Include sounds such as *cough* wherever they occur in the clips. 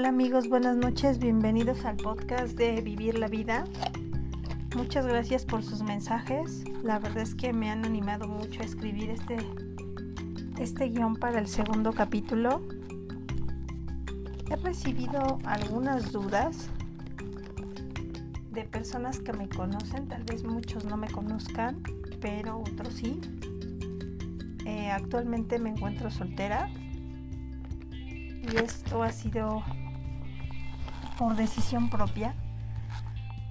Hola amigos, buenas noches, bienvenidos al podcast de Vivir la Vida. Muchas gracias por sus mensajes. La verdad es que me han animado mucho a escribir este, este guion para el segundo capítulo. He recibido algunas dudas de personas que me conocen, tal vez muchos no me conozcan, pero otros sí. Eh, actualmente me encuentro soltera y esto ha sido por decisión propia,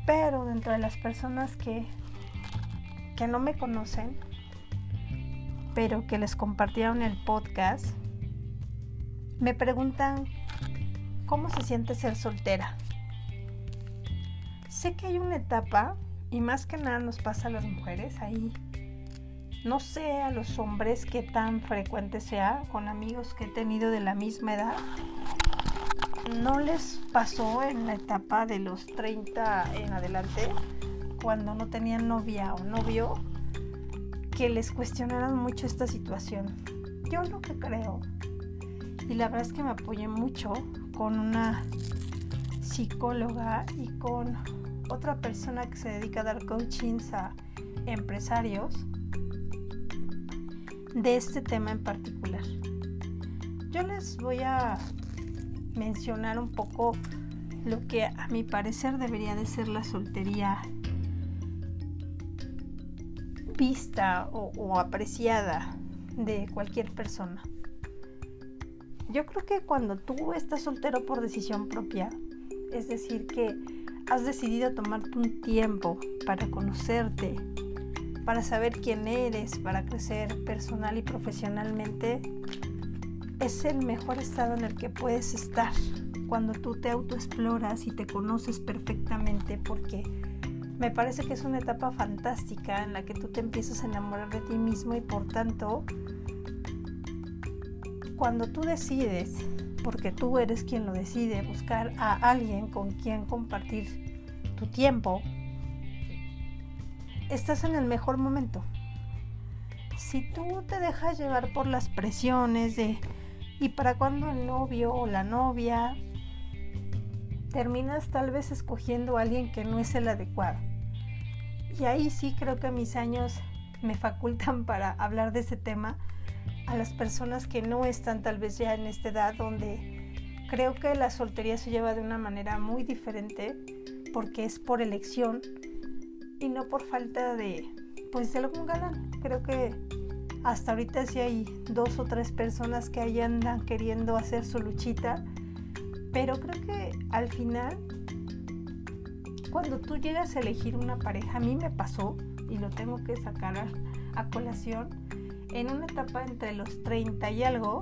pero dentro de las personas que, que no me conocen, pero que les compartieron el podcast, me preguntan cómo se siente ser soltera. Sé que hay una etapa, y más que nada nos pasa a las mujeres, ahí no sé a los hombres qué tan frecuente sea con amigos que he tenido de la misma edad. ¿No les pasó en la etapa de los 30 en adelante, cuando no tenían novia o novio, que les cuestionaran mucho esta situación? Yo lo que creo, y la verdad es que me apoyé mucho con una psicóloga y con otra persona que se dedica a dar coachings a empresarios de este tema en particular. Yo les voy a mencionar un poco lo que a mi parecer debería de ser la soltería vista o, apreciada de cualquier persona. Yo creo que cuando tú estás soltero por decisión propia, es decir, que has decidido tomarte un tiempo para conocerte, para saber quién eres, para crecer personal y profesionalmente, es el mejor estado en el que puedes estar cuando tú te autoexploras y te conoces perfectamente porque me parece que es una etapa fantástica en la que tú te empiezas a enamorar de ti mismo y por tanto cuando tú decides, porque tú eres quien lo decide, buscar a alguien con quien compartir tu tiempo, estás en el mejor momento. Si tú te dejas llevar por las presiones de ¿y para cuando el novio o la novia? Terminas tal vez escogiendo a alguien que no es el adecuado. Y ahí sí creo que mis años me facultan *laughs* para hablar de ese tema a las personas que no están tal vez ya en esta edad donde creo que la soltería se lleva de una manera muy diferente porque es por elección y no por falta de, pues, de algún galán. Creo que hasta ahorita sí hay dos o tres personas que ahí andan queriendo hacer su luchita, pero creo que al final, cuando tú llegas a elegir una pareja, a mí me pasó, y lo tengo que sacar a, a colación, en una etapa entre los 30 y algo,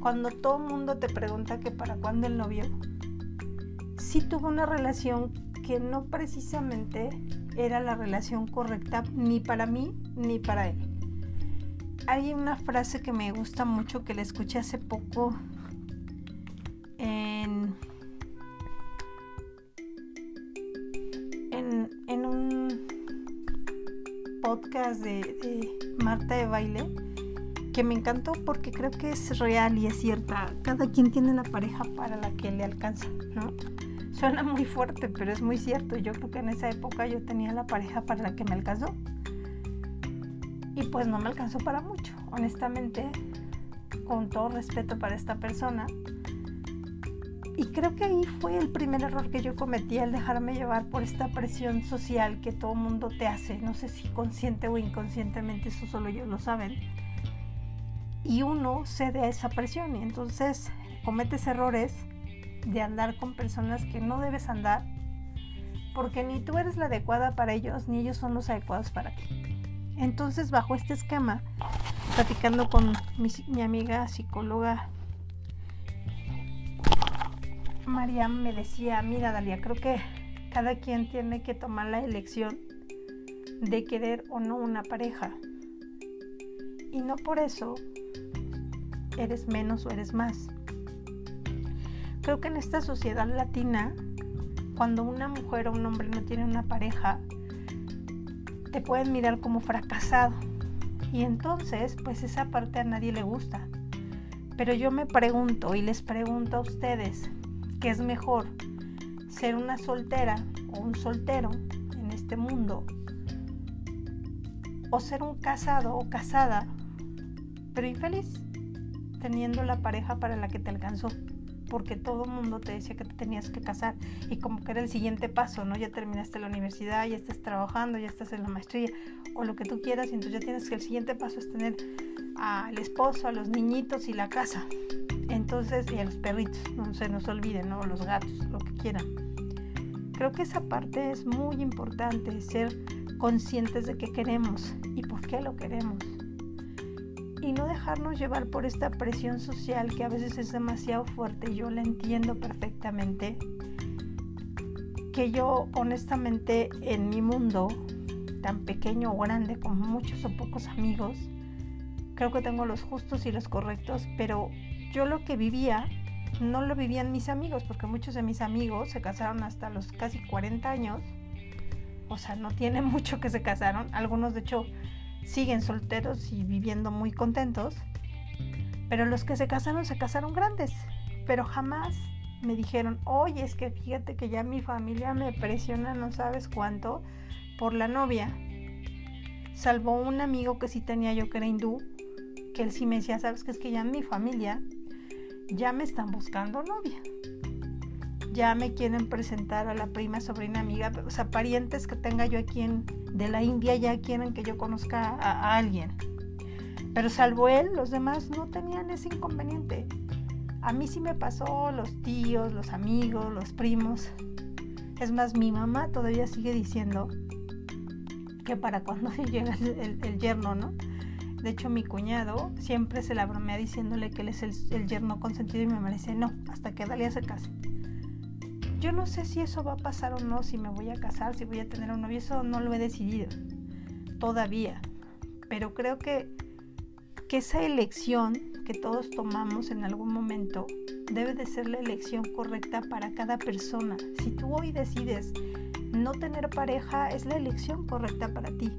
cuando todo el mundo te pregunta que para cuándo el novio, sí tuvo una relación que no precisamente era la relación correcta ni para mí ni para él. Hay una frase que me gusta mucho que la escuché hace poco en, en, un podcast de, de Marta de Baile que me encantó porque creo que es real y es cierta. Cada quien tiene la pareja para la que le alcanza, ¿no? Suena muy fuerte, pero es muy cierto. Yo creo que en esa época yo tenía la pareja para la que me alcanzó. Y pues no me alcanzó para mucho, honestamente, con todo respeto para esta persona. Y creo que ahí fue el primer error que yo cometí, el dejarme llevar por esta presión social que todo mundo te hace. No sé si consciente o inconscientemente, eso solo ellos lo saben. Y uno cede a esa presión y entonces cometes errores de andar con personas que no debes andar, porque ni tú eres la adecuada para ellos, ni ellos son los adecuados para ti. Entonces, bajo este esquema, platicando con mi, amiga psicóloga Mariam, me decía, mira Dalia, creo que cada quien tiene que tomar la elección de querer o no una pareja. Y no por eso eres menos o eres más. Creo que en esta sociedad latina, cuando una mujer o un hombre no tiene una pareja, te pueden mirar como fracasado. Y entonces, pues esa parte a nadie le gusta. Pero yo me pregunto y les pregunto a ustedes, ¿qué es mejor? ¿Ser una soltera o un soltero en este mundo? ¿O ser un casado o casada, pero infeliz, teniendo la pareja para la que te alcanzó? Porque todo el mundo te decía que te tenías que casar y como que era el siguiente paso, ¿no? Ya terminaste la universidad, ya estás trabajando, ya estás en la maestría o lo que tú quieras y entonces ya tienes que el siguiente paso es tener al esposo, a los niñitos y la casa. Entonces, y a los perritos, no se nos olviden, ¿no? Los gatos, lo que quieran. Creo que esa parte es muy importante, ser conscientes de qué queremos y por qué lo queremos y no dejarnos llevar por esta presión social que a veces es demasiado fuerte, yo la entiendo perfectamente, que yo honestamente en mi mundo, tan pequeño o grande como muchos o pocos amigos, creo que tengo los justos y los correctos, pero yo lo que vivía no lo vivían mis amigos, porque muchos de mis amigos se casaron hasta los casi 40 años, o sea, no tiene *laughs* mucho que se casaron, algunos de hecho siguen solteros y viviendo muy contentos, pero los que se casaron se casaron grandes, pero jamás me dijeron, oye, es que fíjate que ya mi familia me presiona no sabes cuánto por la novia. Salvo un amigo que sí tenía yo que era hindú, que él sí me decía, sabes que es que ya mi familia ya me están buscando novia. Ya me quieren presentar a la prima, sobrina, amiga, o sea, parientes que tenga yo aquí en, de la India ya quieren que yo conozca a, alguien. Pero salvo él, los demás no tenían ese inconveniente. A mí sí me pasó, los tíos, los amigos, los primos. Es más, mi mamá todavía sigue diciendo que para cuando *laughs* llega el, yerno, ¿no? De hecho, mi cuñado siempre se la bromea diciéndole que él es el, yerno consentido y mi mamá dice, no, hasta que Dalia se case. Yo no sé si eso va a pasar o no, si me voy a casar, si voy a tener un novio, eso no lo he decidido todavía. Pero creo que, que esa elección que todos tomamos en algún momento debe de ser la elección correcta para cada persona. Si tú hoy decides no tener pareja, es la elección correcta para ti.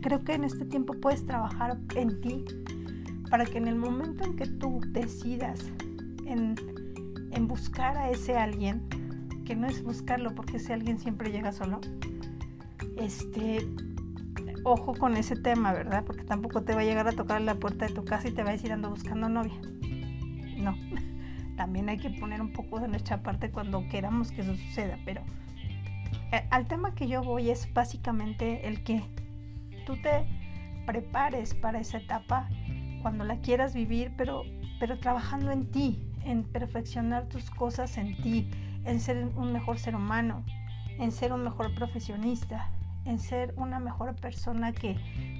Creo que en este tiempo puedes trabajar en ti para que en el momento en que tú decidas en, en buscar a ese alguien, que no es buscarlo porque si alguien siempre llega solo. Este, ojo con ese tema, ¿verdad? Porque tampoco te va a llegar a tocar la puerta de tu casa y te va a decir ando buscando novia. No. *laughs* También hay que poner un poco de nuestra parte cuando queramos que eso suceda, pero eh, al tema que yo voy es básicamente el que tú te prepares para esa etapa cuando la quieras vivir, pero, pero trabajando en ti, en perfeccionar tus cosas en ti, en ser un mejor ser humano, en ser un mejor profesionista, en ser una mejor persona que,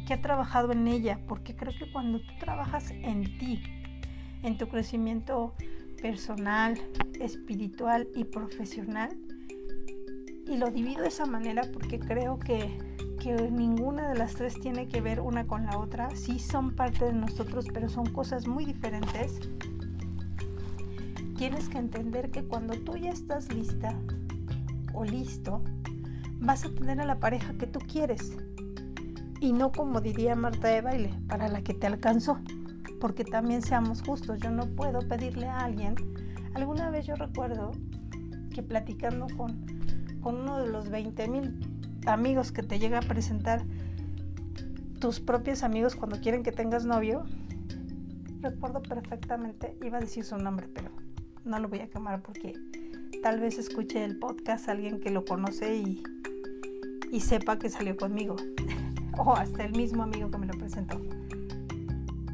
que ha trabajado en ella, porque creo que cuando tú trabajas en ti, en tu crecimiento personal, espiritual y profesional, y lo divido de esa manera porque creo que, que ninguna de las tres tiene que ver una con la otra, sí son parte de nosotros, pero son cosas muy diferentes tienes que entender que cuando tú ya estás lista o listo, vas a tener a la pareja que tú quieres. Y no como diría Marta de baile, para la que te alcanzó. Porque también seamos justos, yo no puedo pedirle a alguien. Alguna vez yo recuerdo que platicando con, con uno de los 20 mil amigos que te llega a presentar tus propios amigos cuando quieren que tengas novio, recuerdo perfectamente, iba a decir su nombre, pero no lo voy a quemar porque tal vez escuche el podcast alguien que lo conoce y, y sepa que salió conmigo. *laughs* o hasta el mismo amigo que me lo presentó.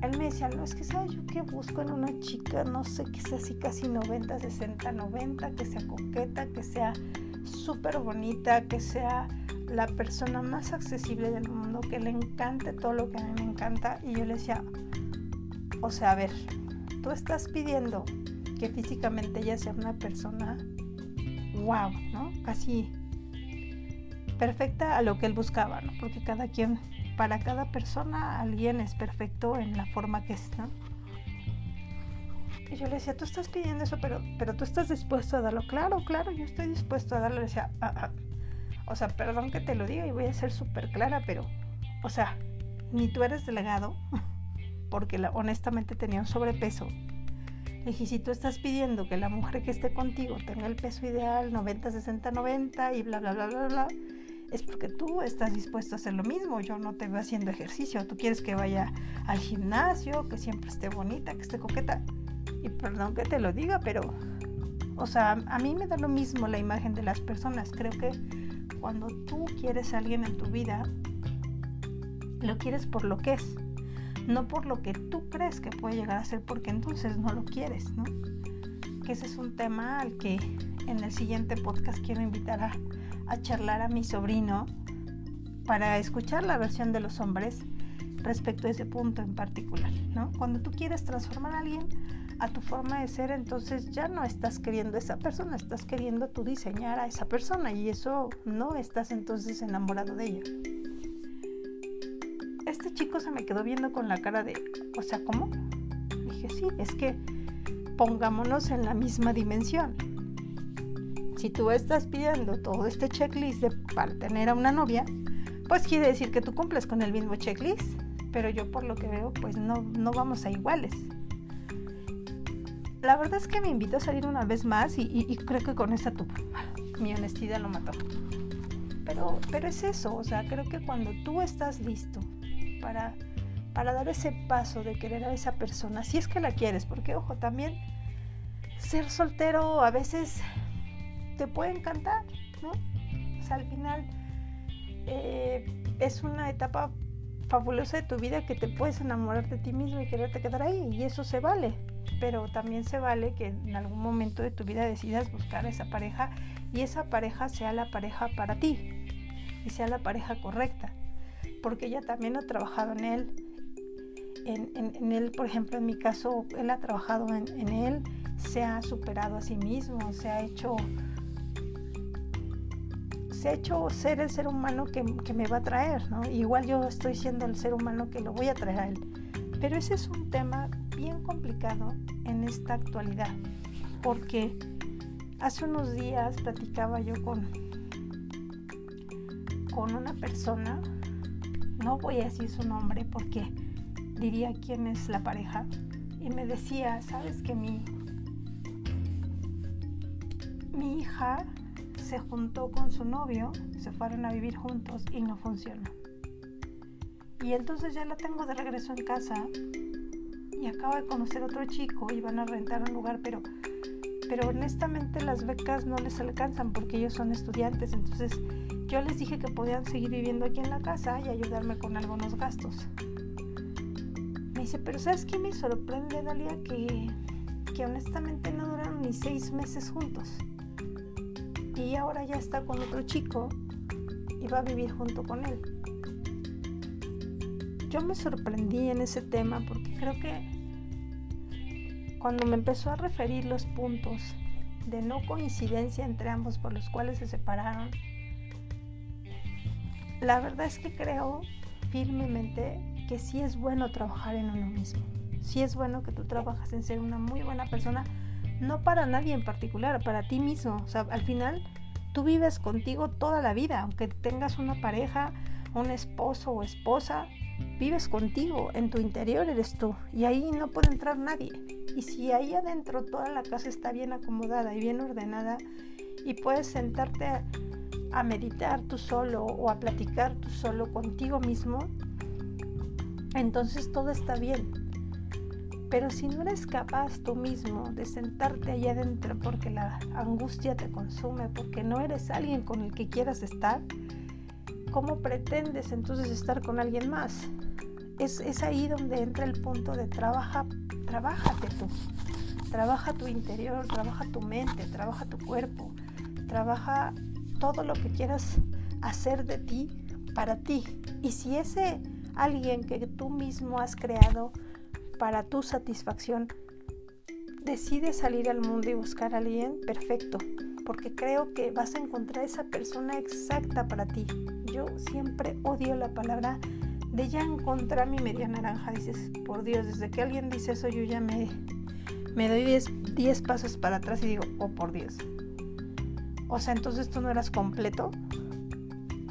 Él me decía, no, es que sabes yo que busco en una chica, no sé, que sea así casi 90, 60, 90, que sea coqueta, que sea súper bonita, que sea la persona más accesible del mundo, que le encante todo lo que a mí me encanta. Y yo le decía, o sea, a ver, tú estás pidiendo que físicamente ella sea una persona wow, ¿no? Casi perfecta a lo que él buscaba, ¿no? Porque cada quien, para cada persona, alguien es perfecto en la forma que es, ¿no? Y yo le decía, tú estás pidiendo eso, pero, pero tú estás dispuesto a darlo. Claro, claro, yo estoy dispuesto a darlo. Le decía, ah, ah. o sea, perdón que te lo diga y voy a ser súper clara, pero, o sea, ni tú eres delegado, *laughs* porque honestamente tenía un sobrepeso Le dije, si tú estás pidiendo que la mujer que esté contigo tenga el peso ideal, 90, 60, 90 y bla, bla, bla, bla, bla, es porque tú estás dispuesto a hacer lo mismo. Yo no te veo haciendo ejercicio. Tú quieres que vaya al gimnasio, que siempre esté bonita, que esté coqueta. Y perdón que te lo diga, pero, o sea, a mí me da lo mismo la imagen de las personas. Creo que cuando tú quieres a alguien en tu vida, lo quieres por lo que es, no por lo que tú crees que puede llegar a ser, porque entonces no lo quieres, ¿no? Que ese es un tema al que en el siguiente podcast quiero invitar a, a charlar a mi sobrino para escuchar la versión de los hombres respecto a ese punto en particular, ¿no? Cuando tú quieres transformar a alguien a tu forma de ser, entonces ya no estás queriendo esa persona, estás queriendo tú diseñar a esa persona y eso no estás entonces enamorado de ella. Este chico se me quedó viendo con la cara de, o sea, ¿cómo? Dije, sí, es que pongámonos en la misma dimensión si tú estás pidiendo todo este checklist para tener a una novia, pues quiere decir que tú cumples con el mismo checklist, pero yo por lo que veo, pues no, no vamos a iguales. La verdad es que me invito a salir una vez más y, creo que con esa tu, mi honestidad lo mató. Pero, pero es eso, o sea, creo que cuando tú estás listo para, dar ese paso de querer a esa persona, si es que la quieres, porque ojo, también ser soltero a veces te puede encantar, ¿no? O sea, al final eh, es una etapa fabulosa de tu vida que te puedes enamorar de ti mismo y quererte quedar ahí, y eso se vale. Pero también se vale que en algún momento de tu vida decidas buscar a esa pareja y esa pareja sea la pareja para ti y sea la pareja correcta. Porque ella también ha trabajado en él. En, él, por ejemplo, en mi caso, él ha trabajado en, él, se ha superado a sí mismo, se ha hecho se ha hecho ser el ser humano que, me va a traer, ¿no? Igual yo estoy siendo el ser humano que lo voy a traer a él. Pero ese es un tema bien complicado en esta actualidad, porque hace unos días platicaba yo con, con una persona, no voy a decir su nombre porque diría quién es la pareja, y me decía, sabes que mi, mi hija se juntó con su novio, se fueron a vivir juntos y no funcionó. Y entonces ya la tengo de regreso en casa y acabo de conocer otro chico y van a rentar un lugar, pero, pero honestamente las becas no les alcanzan porque ellos son estudiantes. Entonces yo les dije que podían seguir viviendo aquí en la casa y ayudarme con algunos gastos. Me dice, pero ¿sabes qué me sorprende, Dalia? Que, que honestamente no duraron ni seis meses juntos y ahora ya está con otro chico y va a vivir junto con él. Yo me sorprendí en ese tema porque creo que cuando me empezó a referir los puntos de no coincidencia entre ambos por los cuales se separaron, la verdad es que creo firmemente que sí es bueno trabajar en uno mismo. Sí es bueno que tú trabajas en ser una muy buena persona no para nadie en particular, para ti mismo. O sea, al final tú vives contigo toda la vida, aunque tengas una pareja, un esposo o esposa, vives contigo, en tu interior eres tú y ahí no puede entrar nadie. Y si ahí adentro toda la casa está bien acomodada y bien ordenada y puedes sentarte a, meditar tú solo o a platicar tú solo contigo mismo, entonces todo está bien. Pero si no eres capaz tú mismo de sentarte allá adentro porque la angustia te consume, porque no eres alguien con el que quieras estar, ¿cómo pretendes entonces estar con alguien más? Es, es ahí donde entra el punto de trabaja, trabájate tú, trabaja tu interior, trabaja tu mente, trabaja tu cuerpo, trabaja todo lo que quieras hacer de ti para ti. Y si ese alguien que tú mismo has creado, para tu satisfacción, decides salir al mundo y buscar a alguien perfecto, porque creo que vas a encontrar esa persona exacta para ti. Yo siempre odio la palabra de ya encontrar mi media naranja. Dices, por Dios, desde que alguien dice eso, yo ya me, me doy 10 pasos para atrás y digo, oh por Dios. O sea, entonces tú no eras completo.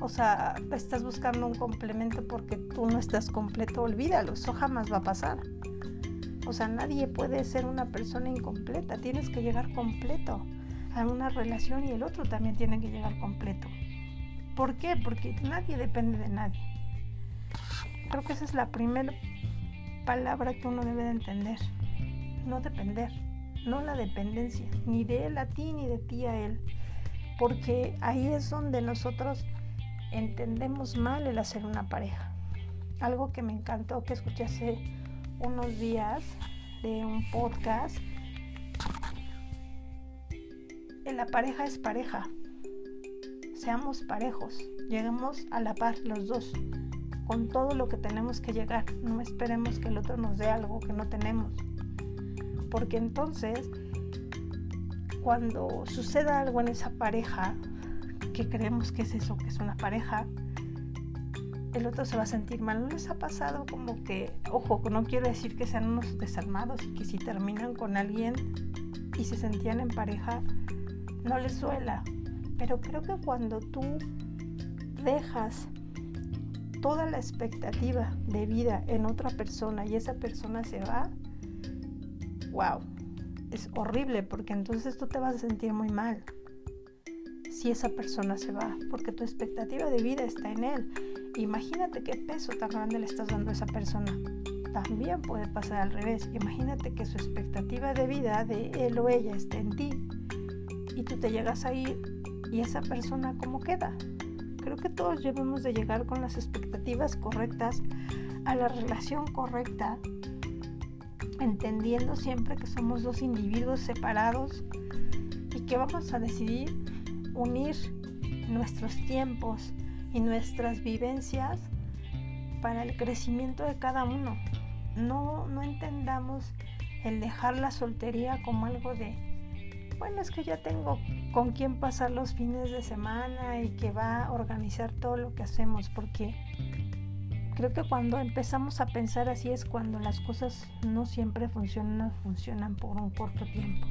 O sea, estás buscando un complemento porque tú no estás completo, olvídalo, eso jamás va a pasar. O sea, nadie puede ser una persona incompleta. Tienes que llegar completo a una relación y el otro también tiene que llegar completo. ¿Por qué? Porque nadie depende de nadie. Creo que esa es la primera palabra que uno debe de entender. No depender, no la dependencia, ni de él a ti ni de ti a él. Porque ahí es donde nosotros entendemos mal el hacer una pareja. Algo que me encantó que escuché hace unos días de un podcast. La pareja es pareja. Seamos parejos. Lleguemos a la par los dos. Con todo lo que tenemos que llegar. No esperemos que el otro nos dé algo que no tenemos. Porque entonces, cuando suceda algo en esa pareja, que creemos que es eso, que es una pareja, el otro se va a sentir mal. ¿No les ha pasado como que, ojo, no quiero decir que sean unos desarmados y que si terminan con alguien y se sentían en pareja, no les duela? Pero creo que cuando tú dejas toda la expectativa de vida en otra persona y esa persona se va, wow, es horrible porque entonces tú te vas a sentir muy mal si esa persona se va, porque tu expectativa de vida está en él. Imagínate qué peso tan grande le estás dando a esa persona. También puede pasar al revés. Imagínate que su expectativa de vida de él o ella está en ti y tú te llegas a ir y esa persona cómo queda. Creo que todos debemos de llegar con las expectativas correctas a la relación correcta, entendiendo siempre que somos dos individuos separados y que vamos a decidir unir nuestros tiempos y nuestras vivencias para el crecimiento de cada uno. No, no entendamos el dejar la soltería como algo de, bueno, es que ya tengo con quién pasar los fines de semana y que va a organizar todo lo que hacemos, porque creo que cuando empezamos a pensar así es cuando las cosas no siempre funcionan, funcionan por un corto tiempo.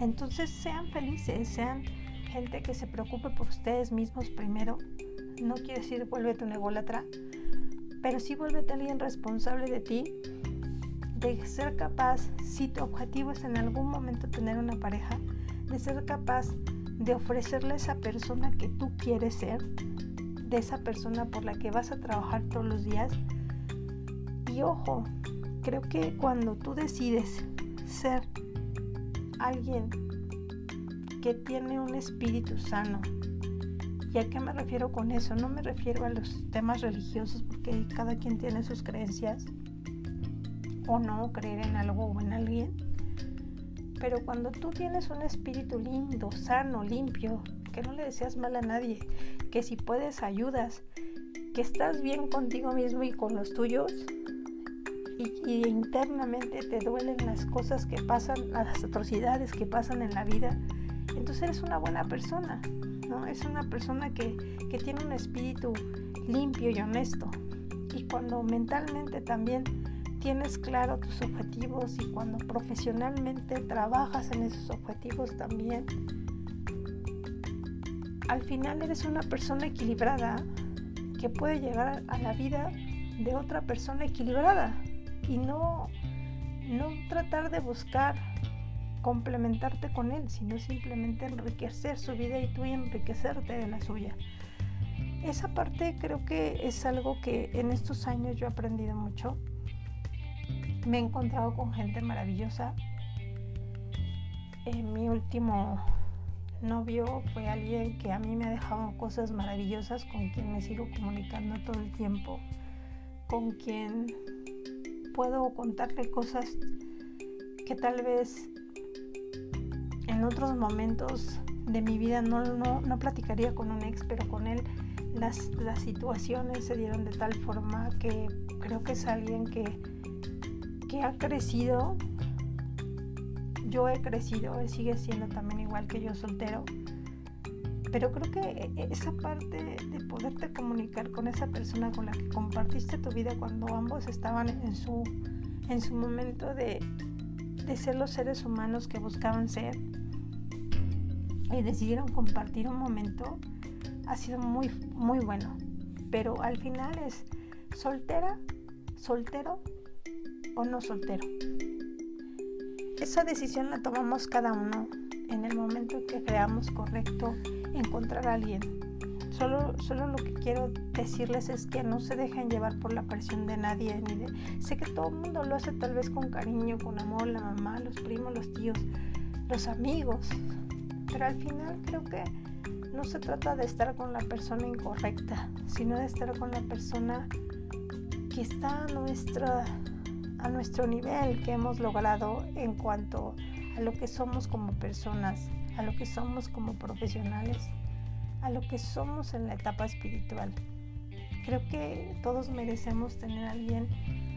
Entonces sean felices, sean gente que se preocupe por ustedes mismos primero. No quiere decir vuélvete un ególatra, pero sí vuélvete alguien responsable de ti, de ser capaz, si tu objetivo es en algún momento tener una pareja, ser capaz de ofrecerle a esa persona que tú quieres ser, de esa persona por la que vas a trabajar todos los días. Y ojo, creo que cuando tú decides ser alguien que tiene un espíritu sano. ¿Y a qué me refiero con eso? No me refiero a los temas religiosos porque cada quien tiene sus creencias o no creer en algo o en alguien. Pero cuando tú tienes un espíritu lindo, sano, limpio, que no le deseas mal a nadie, que si puedes ayudas, que estás bien contigo mismo y con los tuyos, y, internamente te duelen las cosas que pasan, las atrocidades que pasan en la vida, entonces eres una buena persona, ¿no? Es una persona que, que tiene un espíritu limpio y honesto. Y cuando mentalmente también tienes claro tus objetivos y cuando profesionalmente trabajas en esos objetivos también, al final eres una persona equilibrada que puede llegar a la vida de otra persona equilibrada y no, no tratar de buscar complementarte con él, sino simplemente enriquecer su vida y tú enriquecerte de la suya. Esa parte creo que es algo que en estos años yo he aprendido mucho. Me he encontrado con gente maravillosa. En mi último novio fue alguien que a mí me ha dejado cosas maravillosas, con quien me sigo comunicando todo el tiempo, con quien puedo contarle cosas que tal vez en otros momentos de mi vida no, no, platicaría con un ex, pero con él las, las, situaciones se dieron de tal forma que creo que es alguien que, que ha crecido. Yo he crecido, él sigue siendo también igual que yo soltero. Pero creo que e, e, esa parte de poderte comunicar con esa persona con la que compartiste tu vida cuando ambos estaban en su, en su momento de, de ser los seres humanos que buscaban ser, y decidieron compartir un momento ha sido muy, muy bueno. Pero al final es soltera, soltero, o no soltero. Esa decisión la tomamos cada uno en el momento que creamos correcto encontrar a alguien. Solo, solo lo que quiero decirles es que no se dejen llevar por la presión de nadie. Ni de, sé que todo el mundo lo hace tal vez con cariño, con amor, la mamá, los primos, los tíos, los amigos. Pero al final creo que no se trata de estar con la persona incorrecta, sino de estar con la persona que está a, nuestra, a nuestro nivel que hemos logrado en cuanto a lo que somos como personas, a lo que somos como profesionales, a lo que somos en la etapa espiritual. Creo que todos merecemos tener a alguien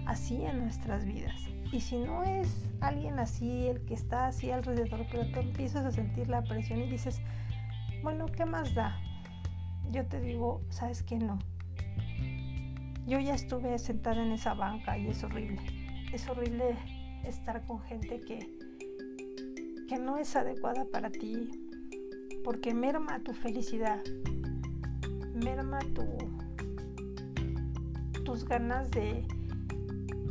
así en nuestras vidas. Y si no es alguien así, el que está así alrededor, pero tú empiezas a sentir la presión y dices, bueno, ¿qué más da? Yo te digo, ¿sabes qué no? Yo ya estuve sentada en esa banca y es horrible. Es horrible estar con gente que, que no es adecuada para ti, porque merma tu felicidad, merma tu, tus ganas de...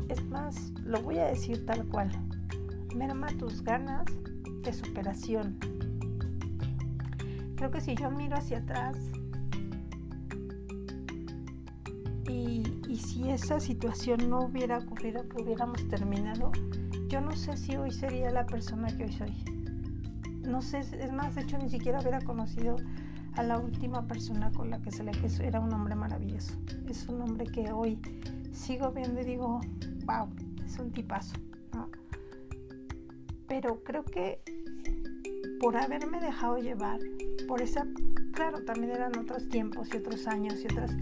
Es más, lo voy a decir tal cual, merma tus ganas de superación, creo que si yo miro hacia atrás y, si esa situación no hubiera ocurrido, que hubiéramos terminado, yo no sé si hoy sería la persona que hoy soy. No sé, es más, de hecho ni siquiera hubiera conocido a la última persona con la que se le era un hombre maravilloso. Es un hombre que hoy sigo viendo y digo, wow, es un tipazo. Pero creo que por haberme dejado llevar por esa, claro, también eran otros tiempos y otros años y otras,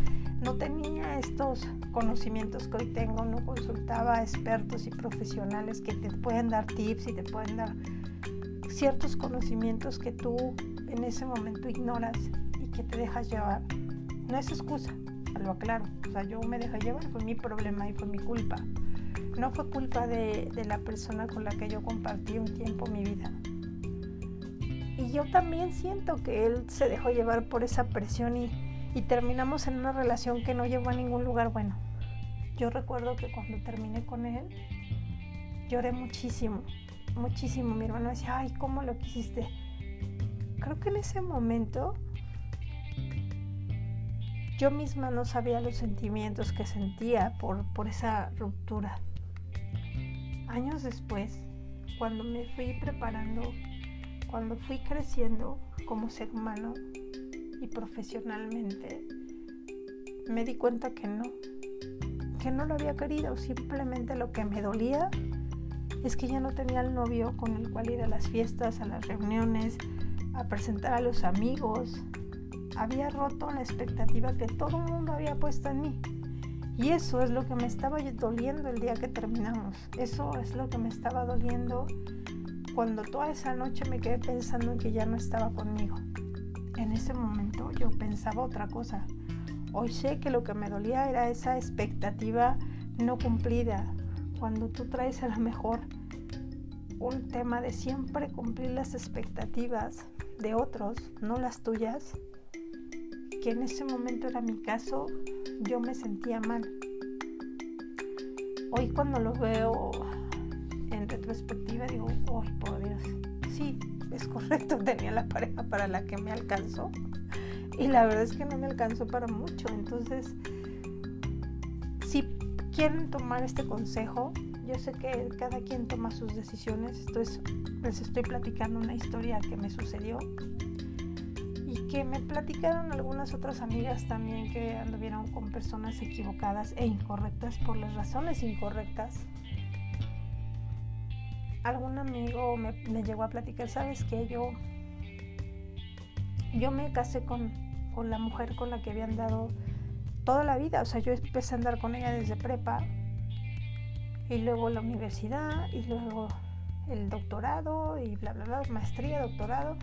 no tenía estos conocimientos que hoy tengo, no consultaba a expertos y profesionales que te pueden dar tips y te pueden dar ciertos conocimientos que tú en ese momento ignoras y que te dejas llevar. No es excusa, lo aclaro. O sea, yo me dejé llevar, fue mi problema y fue mi culpa. No fue culpa de, de la persona con la que yo compartí un tiempo mi vida. Y yo también siento que él se dejó llevar por esa presión y, terminamos en una relación que no llevó a ningún lugar bueno. Yo recuerdo que cuando terminé con él, lloré muchísimo, muchísimo. Mi hermano decía, ay, ¿cómo lo quisiste? Creo que en ese momento yo misma no sabía los sentimientos que sentía por, por esa ruptura. Años después, cuando me fui preparando cuando fui creciendo como ser humano y profesionalmente, me di cuenta que no, que no lo había querido, simplemente lo que me dolía es que ya no tenía el novio con el cual ir a las fiestas, a las reuniones, a presentar a los amigos. Había roto la expectativa que todo el mundo había puesto en mí. Y eso es lo que me estaba doliendo el día que terminamos. Eso es lo que me estaba doliendo cuando toda esa noche me quedé pensando en que ya no estaba conmigo. Ese momento yo pensaba otra cosa. Hoy sé que lo que me dolía era esa expectativa no cumplida. Cuando tú traes a lo mejor un tema de siempre cumplir las expectativas de otros, no las tuyas, que en ese momento era mi caso, yo me sentía mal. Hoy cuando lo veo en retrospectiva digo, ¡ay, por Dios! Sí, es correcto, *laughs* tenía la pareja para la que me alcanzó. Y la verdad es que no me alcanzó para mucho. Entonces, si quieren tomar este consejo, yo sé que cada quien toma sus decisiones. Esto es, les estoy platicando una historia que me sucedió y que me platicaron algunas otras amigas también que anduvieron con personas equivocadas e incorrectas por las razones incorrectas algún amigo me, llegó a platicar, sabes que yo, yo me casé con, con la mujer con la que había andado toda la vida, o sea, yo empecé a andar con ella desde prepa y luego la universidad y luego el doctorado y bla, bla, bla, maestría, doctorado.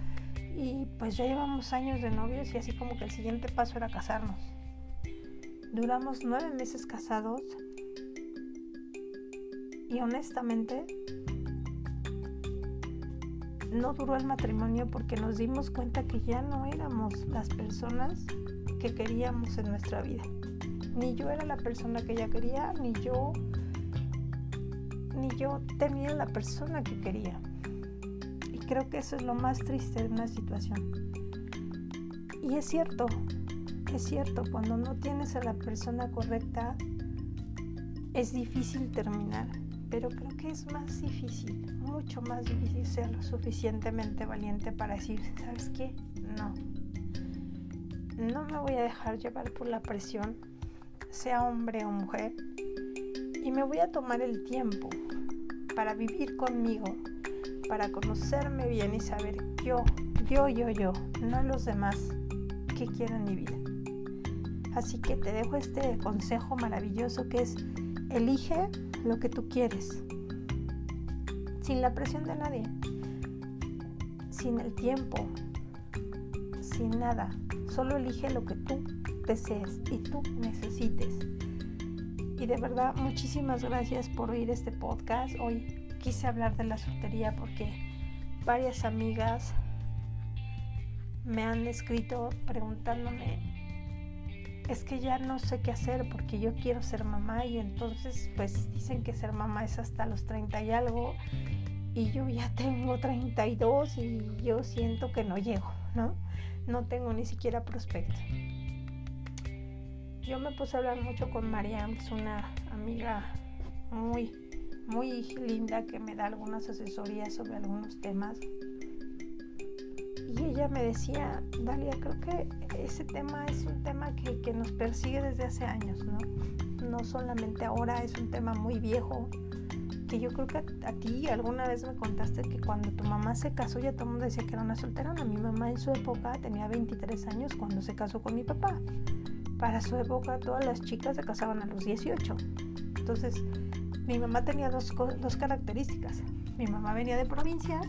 Y pues ya llevamos años de novios y así como que el siguiente paso era casarnos. Duramos nueve meses casados y honestamente no duró el matrimonio porque nos dimos cuenta que ya no éramos las personas que queríamos en nuestra vida. Ni yo era la persona que ella quería, ni yo ni yo tenía la persona que quería. Y creo que eso es lo más triste de una situación. Y es cierto, es cierto, cuando no tienes a la persona correcta, es difícil terminar, pero creo que es más difícil, mucho más difícil ser lo suficientemente valiente para decir, ¿sabes qué? No. No me voy a dejar llevar por la presión, sea hombre o mujer, y me voy a tomar el tiempo para vivir conmigo, para conocerme bien y saber yo, yo, yo, yo, no los demás, qué quiero en mi vida. Así que te dejo este consejo maravilloso que es elige lo que tú quieres, sin la presión de nadie, sin el tiempo, sin nada. Solo elige lo que tú desees y tú necesites. Y de verdad, muchísimas gracias por oír este podcast. Hoy quise hablar de la soltería porque varias amigas me han escrito preguntándome es que ya no sé qué hacer porque yo quiero ser mamá y entonces pues dicen que ser mamá es hasta los 30 y algo y yo ya tengo 32 y yo siento que no llego, ¿no? No tengo ni siquiera prospecto. Yo me puse a hablar mucho con Mariam, que es una amiga muy, muy linda que me da algunas asesorías sobre algunos temas y ella me decía, Dalia, creo que ese tema es un tema que, que, nos persigue desde hace años, ¿no? No solamente ahora, es un tema muy viejo, que yo creo que a, a, ti alguna vez me contaste que cuando tu mamá se casó ya todo el mundo decía que era una solterona. Mi mamá en su época tenía 23 años cuando se casó con mi papá. Para su época todas las chicas se casaban a los 18. Entonces, mi mamá tenía dos, dos características. Mi mamá venía de provincia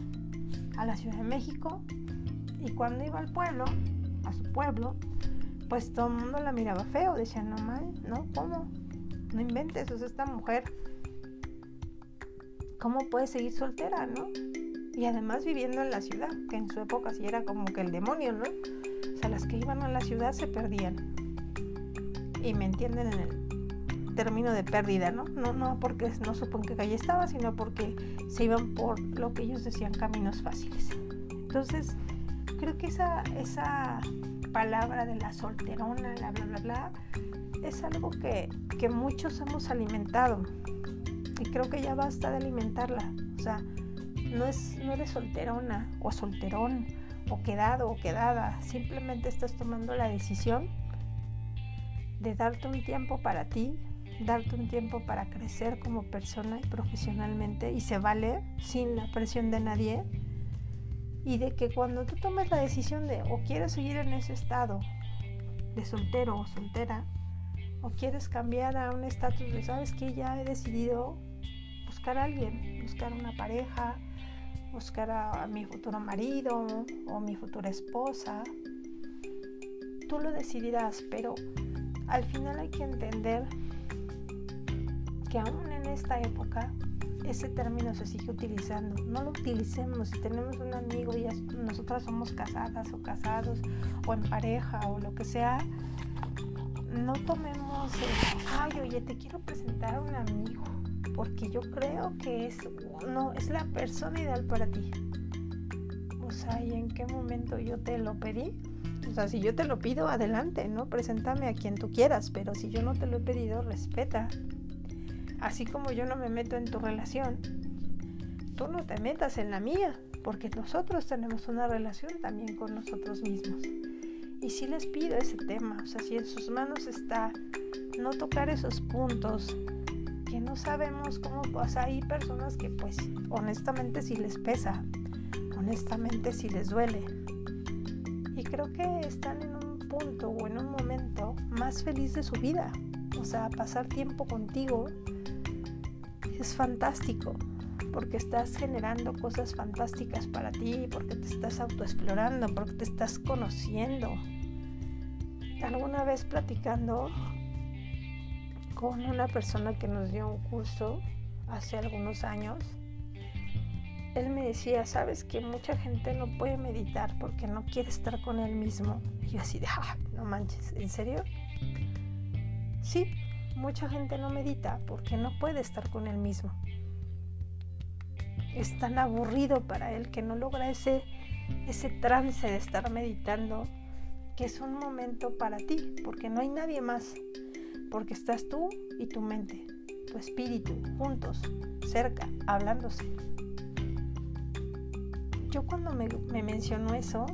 a la Ciudad de México y cuando iba al pueblo, a su pueblo, pues todo el mundo la miraba feo, decía, no mal, no, ¿cómo? No inventes, o sea, esta mujer, ¿cómo puede seguir soltera, no? Y además viviendo en la ciudad, que en su época sí era como que el demonio, ¿no? O sea, las que iban a la ciudad se perdían. Y me entienden en el término de pérdida, ¿no? No, no porque no supo en qué calle estaba, sino porque se iban por lo que ellos decían caminos fáciles. Entonces, creo que esa, esa palabra de la solterona, la bla, bla, bla, es algo que, que muchos hemos alimentado. Y creo que ya basta de alimentarla. O sea, no, es, no eres solterona o solterón o quedado o quedada. Simplemente estás tomando la decisión de darte un tiempo para ti, darte un tiempo para crecer como persona y profesionalmente y se vale sin la presión de nadie y de que cuando tú tomes la decisión de o quieres seguir en ese estado de soltero o soltera o quieres cambiar a un estatus de sabes que ya he decidido buscar a alguien, buscar una pareja, buscar a, a mi futuro marido o mi futura esposa, tú lo decidirás, pero al final hay que entender que aún en esta época ese término se sigue utilizando. No lo utilicemos. Si tenemos un amigo y nosotras somos casadas o casados o en pareja o lo que sea, no tomemos ay, oye, te quiero presentar a un amigo porque yo creo que es, no, es la persona ideal para ti. O sea, ¿y en qué momento yo te lo pedí? O sea, si yo te lo pido, adelante, ¿no? Preséntame a quien tú quieras, pero si yo no te lo he pedido, respeta Así como yo no me meto en tu relación, tú no te metas en la mía, porque nosotros tenemos una relación también con nosotros mismos. Y si les pido ese tema, o sea, si en sus manos está no tocar esos puntos que no sabemos cómo, o sea, hay personas que pues honestamente sí les pesa, honestamente sí les duele. Y creo que están en un punto o en un momento más feliz de su vida. O sea, pasar tiempo contigo es fantástico porque estás generando cosas fantásticas para ti, porque te estás autoexplorando, porque te estás conociendo. Alguna vez platicando con una persona que nos dio un curso hace algunos años, él me decía, sabes que mucha gente no puede meditar porque no quiere estar con él mismo. Y yo así de, ah, no manches, ¿en serio? Sí, mucha gente no medita porque no puede estar con él mismo. es tan aburrido para él que no logra ese, ese trance de estar meditando, que es un momento para ti, porque no hay nadie más, porque estás tú y tu mente, tu espíritu, juntos, cerca, hablándose. Yo cuando me, me mencionó eso,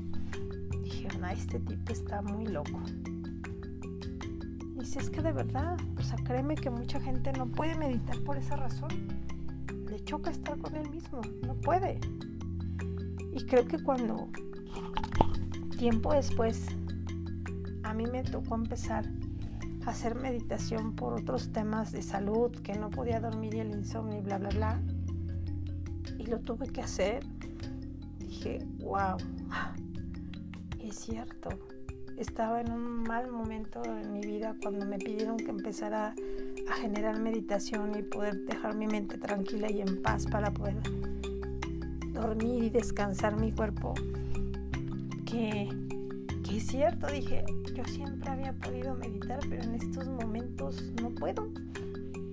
dije, este tipo está muy loco. Y si es que de verdad, o sea, créeme que mucha gente no puede meditar por esa razón. Le choca estar con él mismo, no puede. Y creo que cuando tiempo después a mí me tocó empezar a hacer meditación por otros temas de salud, que no podía dormir y el insomnio y bla, bla, bla. Y lo tuve que hacer. Dije, wow, es cierto. Estaba en un mal momento en mi vida cuando me pidieron que empezara a generar meditación y poder dejar mi mente tranquila y en paz para poder dormir y descansar mi cuerpo. Que, que es cierto, dije, yo siempre había podido meditar, pero en estos momentos no puedo.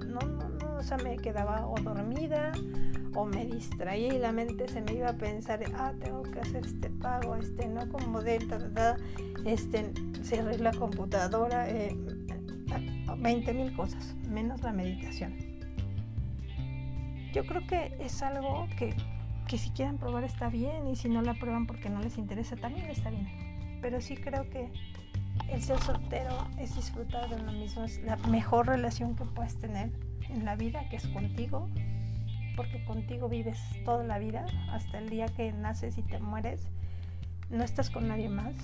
No, no, no, o sea, me quedaba o dormida o me distraía y la mente se me iba a pensar, ah, tengo que hacer este pago, este no como de, este, cerré la computadora, eh, 20 mil cosas, menos la meditación. Yo creo que es algo que, que si quieren probar está bien y si no la prueban porque no les interesa también está bien. Pero sí creo que el ser soltero es disfrutar de lo mismo, es la mejor relación que puedes tener en la vida, que es contigo, porque contigo vives toda la vida, hasta el día que naces y te mueres, no estás con nadie más.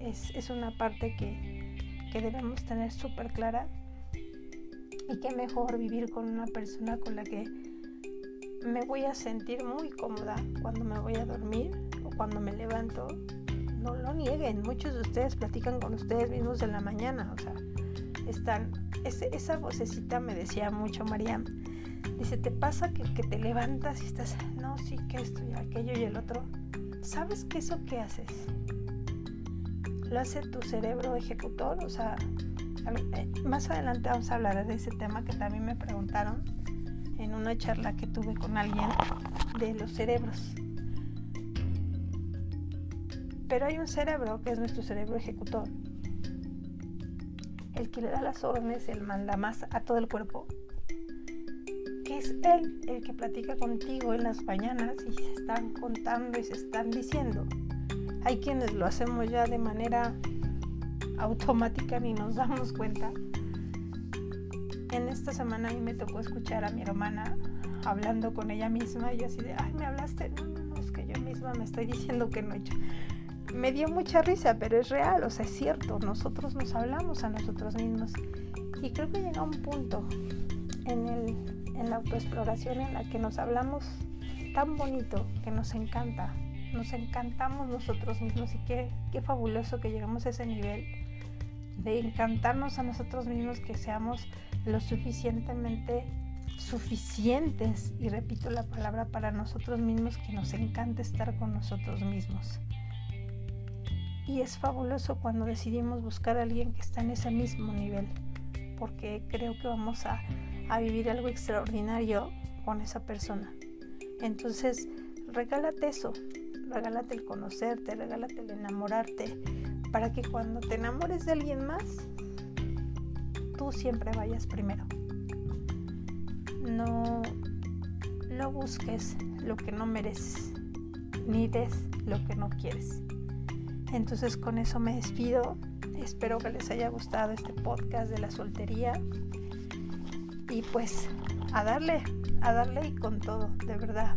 Es, es una parte que, que debemos tener súper clara y que mejor vivir con una persona con la que me voy a sentir muy cómoda cuando me voy a dormir o cuando me levanto no lo nieguen. Muchos de ustedes platican con ustedes mismos en la mañana, o sea, están, esa vocecita me decía mucho María. Dice, ¿te pasa que, que te levantas y estás, no, sí, que esto y aquello y el otro? ¿Sabes qué eso que haces? Lo hace tu cerebro ejecutor, o sea, eh, más adelante vamos a hablar de ese tema que también me preguntaron en una charla que tuve con alguien de los cerebros. Pero hay un cerebro que es nuestro cerebro ejecutor, el que le da las órdenes, el manda más a todo el cuerpo, que es él el que platica contigo en las mañanas y se están contando y se están diciendo. Hay quienes lo hacemos ya de manera automática ni nos damos cuenta. En esta semana a mí me tocó escuchar a mi hermana hablando con ella misma y así de, ay, me hablaste. No, no, no, es que yo misma me estoy diciendo que no he hecho me dio mucha risa, pero es real, o sea, es cierto, nosotros nos hablamos a nosotros mismos. Y creo que llega un punto en, la autoexploración en la que nos hablamos tan bonito que nos encanta, nos encantamos nosotros mismos y qué, qué fabuloso que llegamos a ese nivel de encantarnos a nosotros mismos, que seamos lo suficientemente suficientes, y repito la palabra para nosotros mismos, que nos encanta estar con nosotros mismos. Y es fabuloso cuando decidimos buscar a alguien que está en ese mismo nivel, porque creo que vamos a, vivir algo extraordinario con esa persona. Entonces, regálate eso, regálate el conocerte, regálate el enamorarte, para que cuando te enamores de alguien más, tú siempre vayas primero. No, no busques lo que no mereces, ni des lo que no quieres. Entonces con eso me despido. Espero que les haya gustado este podcast de la soltería. Y pues a darle, a darle y con todo, de verdad.